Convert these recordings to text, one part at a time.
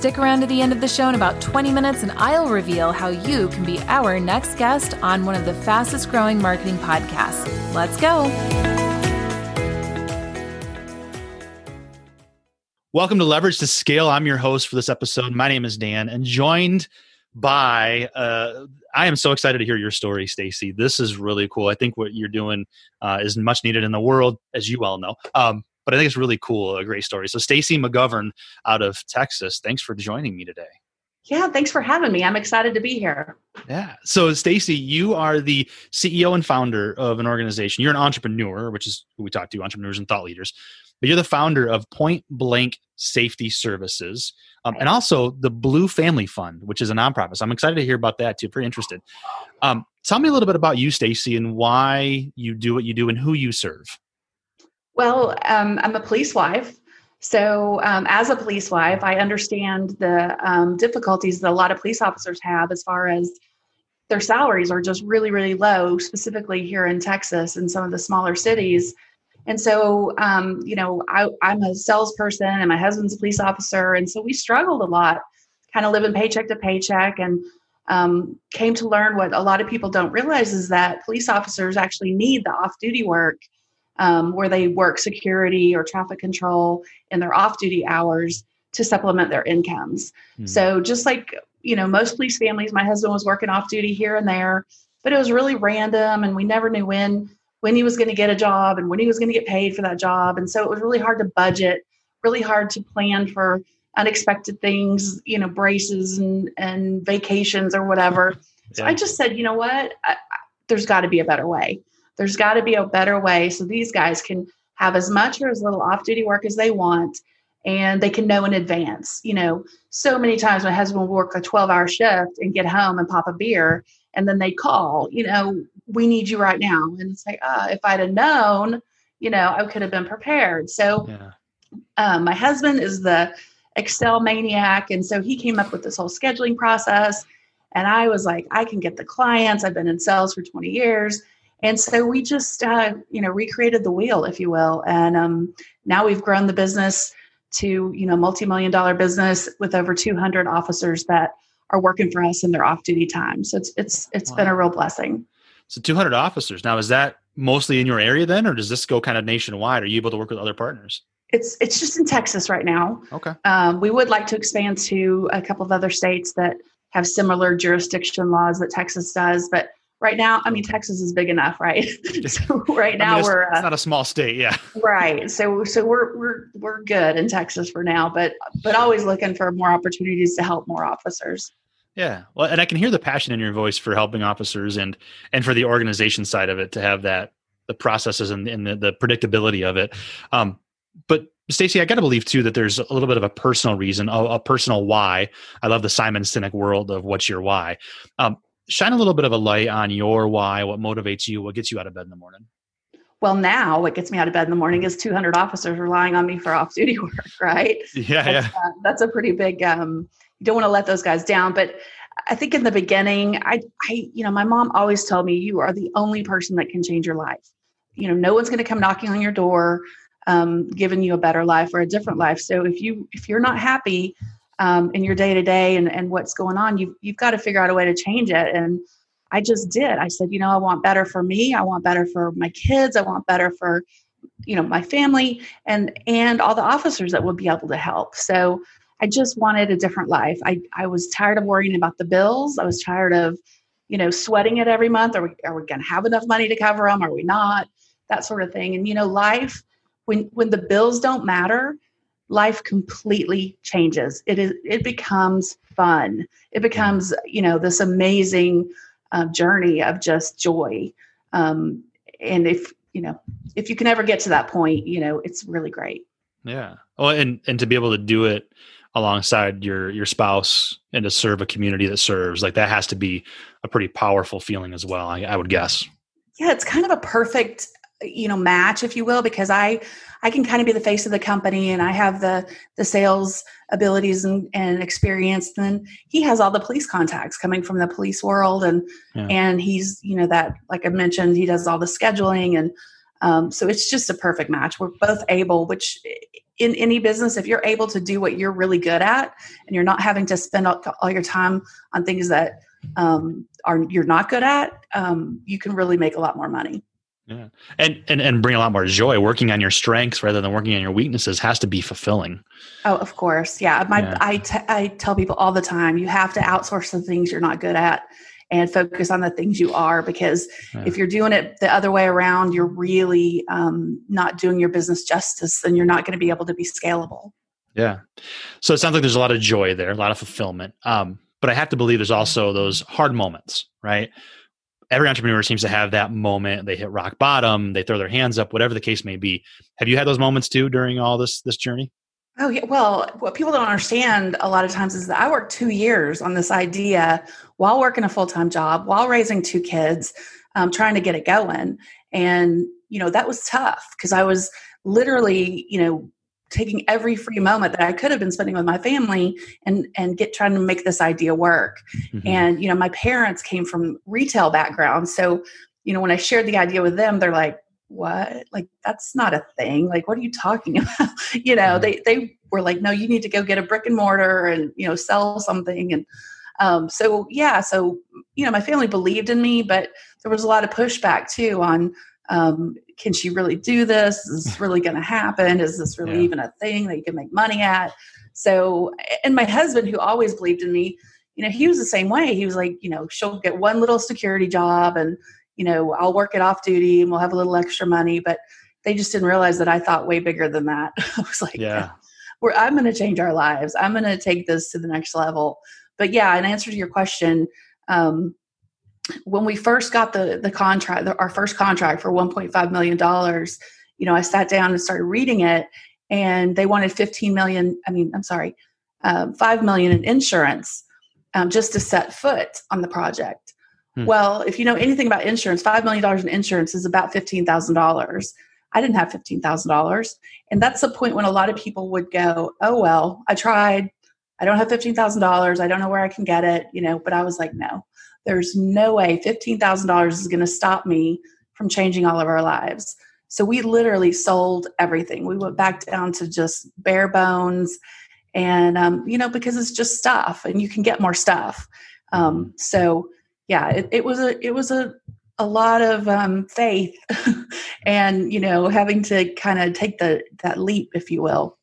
Stick around to the end of the show in about 20 minutes, and I'll reveal how you can be our next guest on one of the fastest growing marketing podcasts. Let's go. Welcome to Leverage to Scale. I'm your host for this episode. My name is Dan, and joined by uh, I am so excited to hear your story, Stacey. This is really cool. I think what you're doing uh, is much needed in the world, as you well know. Um, but I think it's really cool, a great story. So Stacey Magovern out of Texas, thanks for joining me today. Yeah, thanks for having me. I'm excited to be here. Yeah. So Stacey, you are the CEO and founder of an organization. You're an entrepreneur, which is who we talk to, entrepreneurs and thought leaders. But you're the founder of Point Blank Safety Services, um, and also the Blue Family Fund, which is a nonprofit. So I'm excited to hear about that too. Very interested. Um, tell me a little bit about you, Stacey, and why you do what you do and who you serve. Well, um, I'm a police wife. So, um, as a police wife, I understand the um, difficulties that a lot of police officers have as far as their salaries are just really, really low, specifically here in Texas and some of the smaller cities. And so, um, you know, I, I'm a salesperson and my husband's a police officer. And so we struggled a lot, kind of living paycheck to paycheck, and um, came to learn what a lot of people don't realize is that police officers actually need the off duty work um, where they work security or traffic control in their off duty hours to supplement their incomes. Mm. So just like, you know, most police families, my husband was working off duty here and there, but it was really random and we never knew when when he was going to get a job and when he was going to get paid for that job. And so it was really hard to budget, really hard to plan for unexpected things, you know, braces and and vacations or whatever. So I just said, you know what? I, I, there's got to be a better way. There's got to be a better way so these guys can have as much or as little off duty work as they want and they can know in advance. You know, so many times my husband will work a 12 hour shift and get home and pop a beer and then they call, you know, we need you right now. And it's like, ah, if I'd have known, you know, I could have been prepared. So yeah. um, my husband is the Excel maniac. And so he came up with this whole scheduling process. And I was like, I can get the clients. I've been in sales for 20 years. And so we just, uh, you know, recreated the wheel, if you will. And um, now we've grown the business to, you know, multi-million dollar business with over 200 officers that are working for us in their off-duty time. So it's it's it's wow. been a real blessing. So 200 officers. Now, is that mostly in your area then, or does this go kind of nationwide? Are you able to work with other partners? It's it's just in Texas right now. Okay. Um, we would like to expand to a couple of other states that have similar jurisdiction laws that Texas does, but right now i mean texas is big enough right? So right now I mean, we're uh, it's not a small state yeah. Right so so we're we're we're good in texas for now but but always looking for more opportunities to help more officers. Yeah well and i can hear the passion in your voice for helping officers and and for the organization side of it to have that the processes and, and the, the predictability of it. Um but Stacey, I got to believe too that there's a little bit of a personal reason, a, a, personal why. I love the Simon Sinek world of what's your why. Um, shine a little bit of a light on your why, what motivates you, what gets you out of bed in the morning. Well, now what gets me out of bed in the morning is 200 officers relying on me for off duty work, right? Yeah, that's, yeah. Uh, that's a pretty big. Um, you don't want to let those guys down, but I think in the beginning, I, I, you know, my mom always told me you are the only person that can change your life. You know, no one's going to come knocking on your door, um, giving you a better life or a different life. So if you if you're not happy, um, in your day to day and and what's going on, you've you've got to figure out a way to change it. And I just did. I said, you know, I want better for me. I want better for my kids. I want better for you know my family and and all the officers that would be able to help. So I just wanted a different life. I I was tired of worrying about the bills. I was tired of you know sweating it every month. Are we are we going to have enough money to cover them? Are we not? That sort of thing. And you know, life when when the bills don't matter life completely changes. It is it becomes fun. It becomes you know this amazing uh, journey of just joy. Um, and if you know if you can ever get to that point, you know it's really great. Yeah. Well, and and to be able to do it alongside your your spouse and to serve a community that serves like that has to be a pretty powerful feeling as well i, I would guess yeah it's kind of a perfect you know match if you will because i i can kind of be the face of the company and i have the the sales abilities and, and experience then he has all the police contacts coming from the police world and yeah. and he's you know that like i mentioned he does all the scheduling and um, so it's just a perfect match we're both able which in any business if you're able to do what you're really good at and you're not having to spend all, all your time on things that um, are you're not good at um, you can really make a lot more money yeah. And, and and bring a lot more joy. Working on your strengths rather than working on your weaknesses has to be fulfilling. Oh, of course. Yeah. My yeah. I, t- I tell people all the time, you have to outsource the things you're not good at and focus on the things you are because yeah. if you're doing it the other way around, you're really um, not doing your business justice and you're not going to be able to be scalable. Yeah. So it sounds like there's a lot of joy there, a lot of fulfillment. Um, but I have to believe there's also those hard moments, right? Every entrepreneur seems to have that moment. They hit rock bottom they throw their hands up whatever the case may be. Have you had those moments too during all this this journey? Oh yeah. Well what people don't understand a lot of times is that i worked two years on this idea while working a full-time job while raising two kids um, trying to get it going. And you know that was tough because i was literally you know taking every free moment that I could have been spending with my family and and get trying to make this idea work. Mm-hmm. And you know, my parents came from retail backgrounds, so you know, when I shared the idea with them, they're like, "What? Like that's not a thing. Like what are you talking about?" you know, mm-hmm. they they were like, "No, you need to go get a brick and mortar and you know sell something." And um, so yeah, so you know, my family believed in me, but there was a lot of pushback too on um, can she really do this? Is this really going to happen? Is this really yeah. even a thing that you can make money at? So, and my husband, who always believed in me, you know, he was the same way. He was like, you know, she'll get one little security job and, you know, I'll work it off duty and we'll have a little extra money. But they just didn't realize that I thought way bigger than that. I was like, yeah, we're, I'm going to change our lives. I'm going to take this to the next level. But yeah, in answer to your question, um, when we first got the the contract, the, our first contract for 1.5 million dollars, you know, I sat down and started reading it, and they wanted 15 million. I mean, I'm sorry, uh, five million in insurance um, just to set foot on the project. Hmm. Well, if you know anything about insurance, five million dollars in insurance is about fifteen thousand dollars. I didn't have fifteen thousand dollars, and that's the point when a lot of people would go, "Oh well, I tried. I don't have fifteen thousand dollars. I don't know where I can get it." You know, but I was like, "No, there's no way $15,000 is going to stop me from changing all of our lives. So we literally sold everything. We went back down to just bare bones. And, um, you know, because it's just stuff and you can get more stuff. Um, so yeah, it, it was a, it was a, a lot of um, faith and, you know, having to kind of take the, that leap, if you will.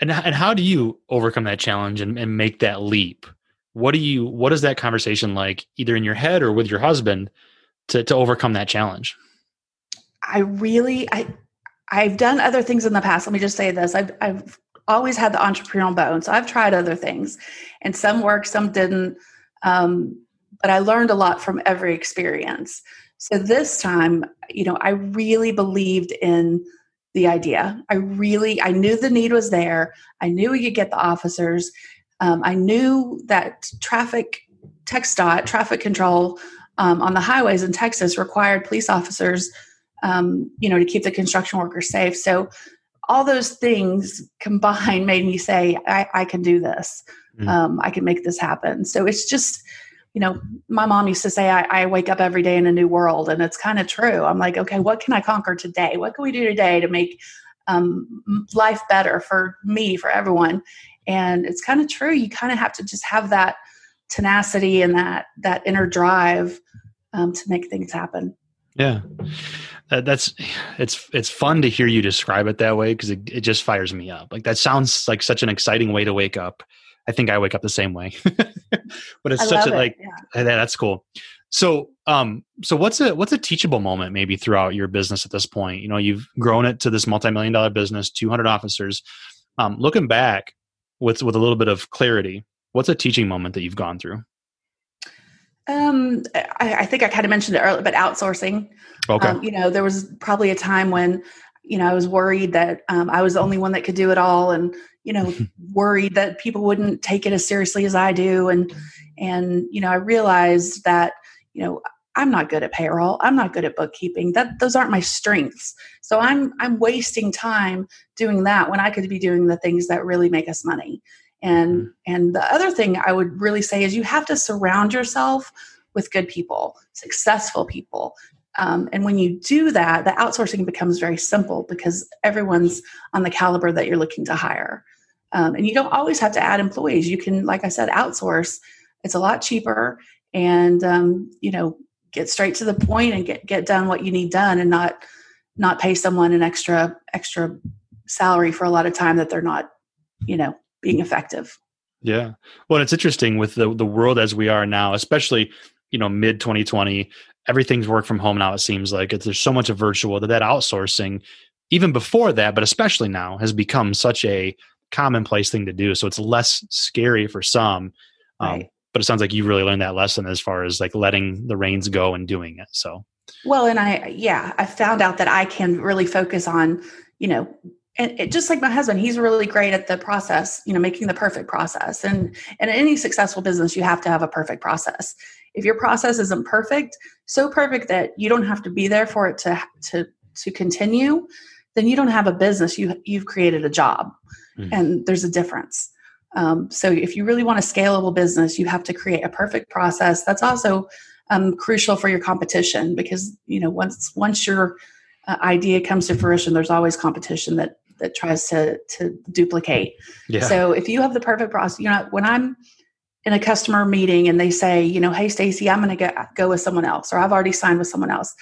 And, and how do you overcome that challenge and, and make that leap? What do you what is that conversation like either in your head or with your husband to to overcome that challenge? I really i i've done other things in the past. Let me just say this. I've i've always had the entrepreneurial bone so i've tried other things and some worked some didn't um, but i learned a lot from every experience. So this time you know i really believed in the idea. I really i knew the need was there. I knew we could get the officers um, I knew that traffic, TxDOT, traffic control um, on the highways in Texas required police officers, um, you know, to keep the construction workers safe. So all those things combined made me say, I, I can do this. Mm. I can make this happen. So it's just, you know, my mom used to say, I, I wake up every day in a new world. And it's kind of true. I'm like, okay, what can I conquer today? What can we do today to make um, life better for me, for everyone? And it's kind of true you kind of have to just have that tenacity and that that inner drive um, to make things happen. Yeah. That's it's it's fun to hear you describe it that way because it, it just fires me up. Like that sounds like such an exciting way to wake up. I think i wake up the same way. But it's I such a it. like yeah. that's cool. So um so what's a what's a teachable moment maybe throughout your business at this point? You know you've grown it to this multi-million dollar business 200 officers. Um looking back with with a little bit of clarity what's a teaching moment that you've gone through? Um i, I think i kind of mentioned it earlier but outsourcing. Okay. Um, you know there was probably a time when you know, I was worried that um, I was the only one that could do it all, and you know, worried that people wouldn't take it as seriously as I do, and and you know, I realized that you know I'm not good at payroll. I'm not good at bookkeeping. That those aren't my strengths. So I'm I'm wasting time doing that when I could be doing the things that really make us money. And mm. and the other thing I would really say is you have to surround yourself with good people, successful people. Um, and when you do that, the outsourcing becomes very simple because everyone's on the caliber that you're looking to hire. Um, and you don't always have to add employees. You can, like I said, outsource. It's a lot cheaper, and um, you know get straight to the point and get get done what you need done and not not pay someone an extra extra salary for a lot of time that they're not you know being effective. Yeah. Well it's interesting with the the world as we are now especially you know mid 2020 everything's work from home now it seems like. It's, there's so much of virtual that that outsourcing even before that but especially now has become such a commonplace thing to do. So it's less scary for some. Um, right but it sounds like you really learned that lesson as far as like letting the reins go and doing it so. Well and i yeah i found out that i can really focus on you know and it, just like my husband he's really great at the process you know making the perfect process and and in any successful business you have to have a perfect process. If your process isn't perfect so perfect that you don't have to be there for it to to to continue then you don't have a business you you've created a job mm-hmm. and there's a difference um, so if you really want a scalable business, you have to create a perfect process. That's also um, crucial for your competition because you know once once your uh, idea comes to fruition, there's always competition that that tries to to duplicate. Yeah. So if you have the perfect process, you know when I'm in a customer meeting and they say, you know, hey Stacey, I'm going to go go with someone else, or I've already signed with someone else.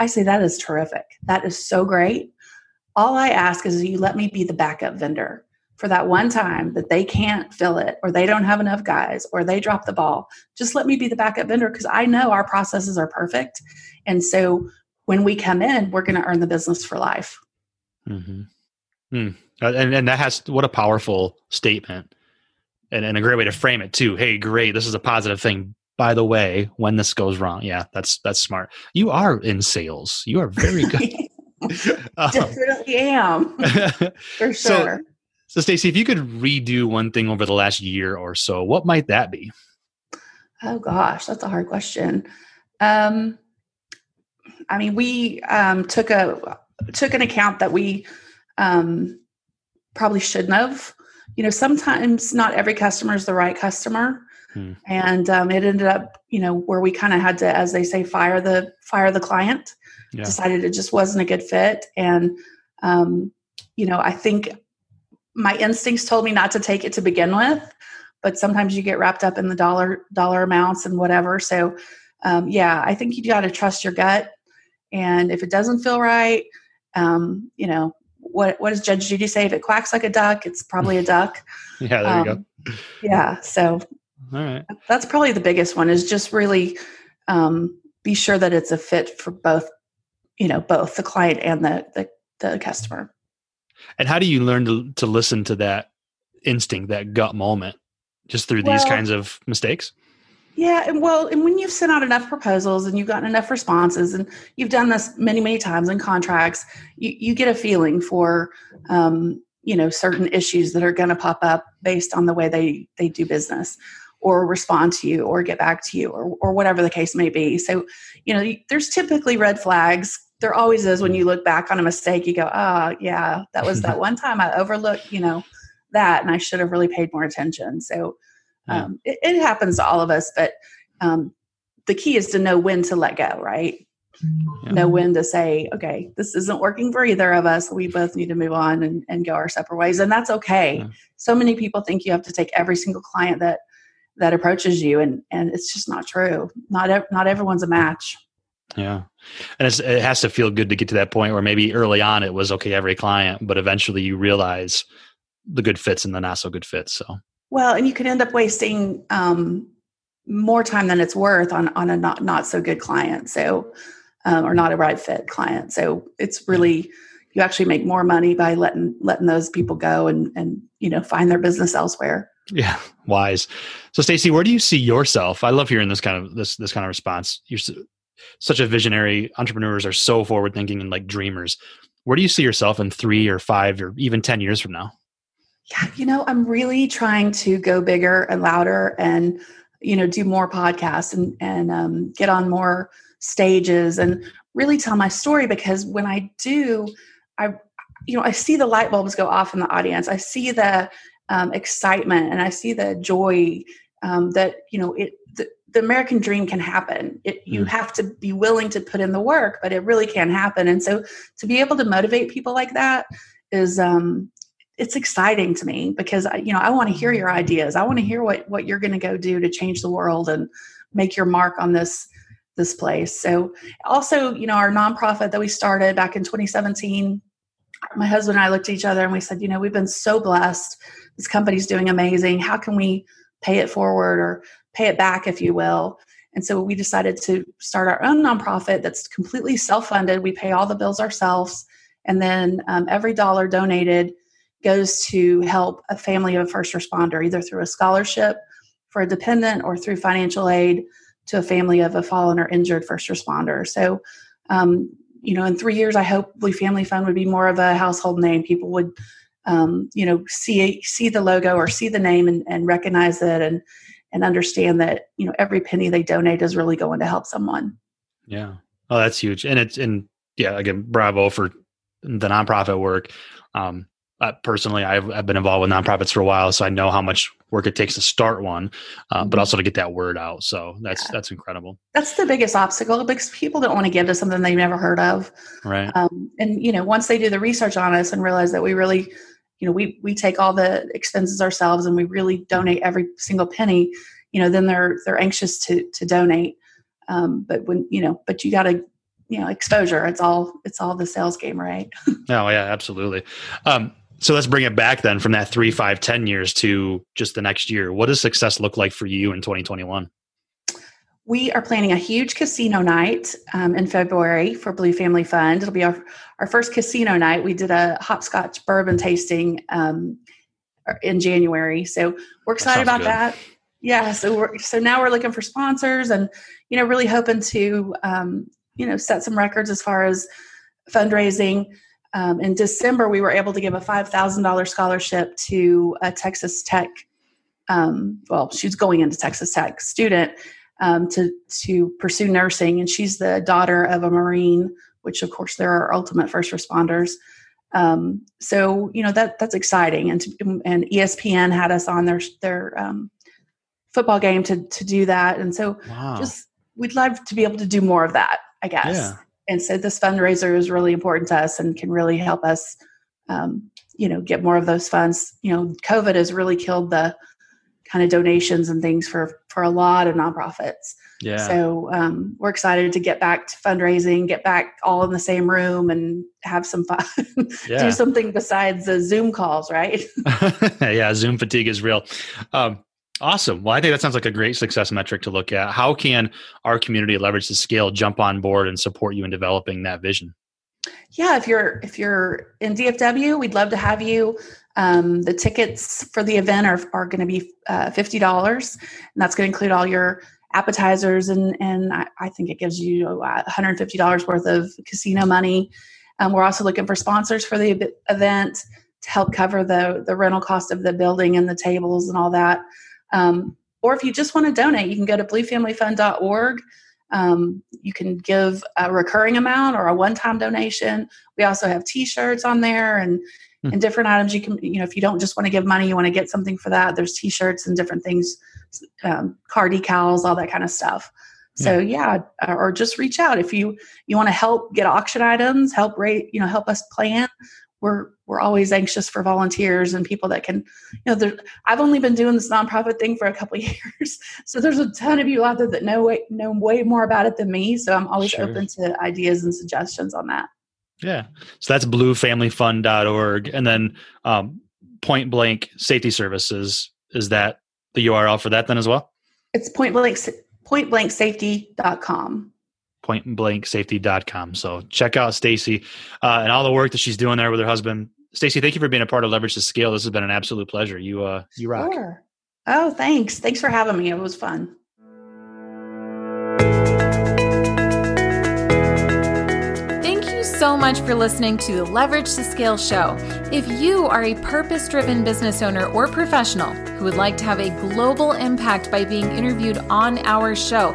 I say that is terrific. That is so great. All I ask is you let me be the backup vendor for that one time that they can't fill it or they don't have enough guys or they drop the ball just let me be the backup vendor because i know our processes are perfect. And so when we come in we're going to earn the business for life. Mm-hmm. mm. and, and that has what a powerful statement and, and a great way to frame it too. Hey great this is a positive thing. By the way when this goes wrong yeah that's that's smart. You are in sales. You are very good. Um, definitely am. For sure. so, so, Stacey, if you could redo one thing over the last year or so, what might that be? Oh gosh, that's a hard question. Um, I mean, we um, took a took an account that we um, probably shouldn't have. You know, sometimes not every customer is the right customer, hmm. and um, it ended up, you know, where we kind of had to, as they say, fire the fire the client. Yeah. Decided it just wasn't a good fit, and um, you know, I think my instincts told me not to take it to begin with but sometimes you get wrapped up in the dollar dollar amounts and whatever. So um, yeah i think you got to trust your gut. And if it doesn't feel right um, you know what what does judge judy say? If it quacks like a duck it's probably a duck. Yeah there you um, go yeah so all right. that's probably the biggest one is just really um, be sure that it's a fit for both you know both the client and the the, the customer and how do you learn to to listen to that instinct, that gut moment, just through these kinds of mistakes? Yeah, and well, and when you've sent out enough proposals and you've gotten enough responses, and you've done this many, many times in contracts, you, you get a feeling for, um, you know, certain issues that are going to pop up based on the way they they do business, or respond to you, or get back to you, or or whatever the case may be. So, you know, there's typically red flags there always is when you look back on a mistake you go oh yeah that was that one time i overlooked you know that and i should have really paid more attention. So um, it, it, happens to all of us but um, the key is to know when to let go right? Yeah. know when to say okay this isn't working for either of us. We both need to move on and, and go our separate ways and that's okay. Yeah. so many people think you have to take every single client that that approaches you and and it's just not true. Not not everyone's a match yeah. And it has to feel good to get to that point where maybe early on it was okay, every client, but eventually you realize the good fits and the not so good fits. So, well, and you could end up wasting um, more time than it's worth on, on a not, not so good client. So, um, or not a right fit client. So it's really, you actually make more money by letting, letting those people go and, and, you know, find their business elsewhere. Yeah. Wise. So Stacey, where do you see yourself? I love hearing this kind of, this, this kind of response. You're such a visionary entrepreneurs are so forward thinking and like dreamers where do you see yourself in three or five or even 10 years from now? Yeah, you know, I'm really trying to go bigger and louder and, you know, do more podcasts and, and um, get on more stages and really tell my story because when I do, I, you know, I see the light bulbs go off in the audience. I see the um, excitement and I see the joy um, that, you know, it, the American dream can happen. It, you mm. have to be willing to put in the work, but it really can happen. And so to be able to motivate people like that is, um, it's exciting to me because I, you know I want to hear your ideas. I want to hear what what you're going to go do to change the world and make your mark on this this place. So also, you know, our nonprofit that we started back in 2017, my husband and I looked at each other and we said, you know, we've been so blessed. This company's doing amazing. How can we pay it forward or pay it back, if you will? And so we decided to start our own nonprofit that's completely self funded. We pay all the bills ourselves. And then um, every dollar donated goes to help a family of a first responder, either through a scholarship for a dependent or through financial aid to a family of a fallen or injured first responder. So, um, you know, in three years, I hope Blue Family Fund would be more of a household name. People would, um, you know, see see the logo or see the name and, and recognize it and and understand that you know every penny they donate is really going to help someone. Yeah, oh, that's huge, and it's and yeah, again, bravo for the nonprofit work. Um, uh, personally, I've, I've, been involved with nonprofits for a while, so I know how much work it takes to start one, uh, but mm-hmm. also to get that word out. So that's yeah. that's incredible. That's the biggest obstacle because people don't want to give to something they've never heard of. Right. Um, and you know, once they do the research on us and realize that we really, you know, we we take all the expenses ourselves and we really donate every single penny, you know, then they're they're anxious to to donate. Um, but when you know, but you got to you know exposure it's all it's all the sales game right oh yeah absolutely um, so let's bring it back then from that three, five, ten years to just the next year. What does success look like for you in 2021? We are planning a huge casino night um, in February for Blue Family Fund. It'll be our, our first casino night. We did a hopscotch bourbon tasting um, in January, so we're excited that about good. that. Yeah, so we're so now we're looking for sponsors and you know really hoping to um, you know set some records as far as fundraising um, in December, we were able to give a $5,000 scholarship to a Texas Tech, um, well, she's going into Texas Tech student um, to, to pursue nursing. And she's the daughter of a Marine, which of course they're our ultimate first responders. Um, so, you know, that that's exciting. And, to, and ESPN had us on their, their um, football game to, to do that. And so wow. just, we'd love to be able to do more of that, I guess. Yeah and so this fundraiser is really important to us and can really help us um, you know get more of those funds you know covid has really killed the kind of donations and things for for a lot of nonprofits yeah so um, we're excited to get back to fundraising get back all in the same room and have some fun yeah. do something besides the zoom calls right yeah zoom fatigue is real um, Awesome. Well, I think that sounds like a great success metric to look at. How can our community leverage the scale, jump on board, and support you in developing that vision? Yeah, if you're if you're in DFW, we'd love to have you. Um, the tickets for the event are, are going to be uh, fifty dollars, and that's going to include all your appetizers and and I, I think it gives you uh, one hundred fifty dollars worth of casino money. Um, we're also looking for sponsors for the event to help cover the the rental cost of the building and the tables and all that. Um, or if you just want to donate, you can go to bluefamilyfund.org. Um, you can give a recurring amount or a one-time donation. We also have T-shirts on there and mm. and different items. You can, you know, if you don't just want to give money, you want to get something for that. There's T-shirts and different things, um, car decals, all that kind of stuff. So yeah. yeah, or just reach out if you you want to help get auction items, help rate, you know, help us plan we're we're always anxious for volunteers and people that can you know i've only been doing this nonprofit thing for a couple years. So there's a ton of you out there that know way, know way more about it than me. So i'm always sure. open to ideas and suggestions on that. Yeah. So that's bluefamilyfund.org and then um, point blank safety services is that the url for that then as well? It's point blank pointblanksafety.com pointblanksafety.com. So check out Stacey uh, and all the work that she's doing there with her husband. Stacey, thank you for being a part of Leverage to Scale. This has been an absolute pleasure. You uh, you rock. Sure. Oh, thanks. Thanks for having me. It was fun. Thank you so much for listening to the Leverage to Scale show. If you are a purpose driven business owner or professional who would like to have a global impact by being interviewed on our show,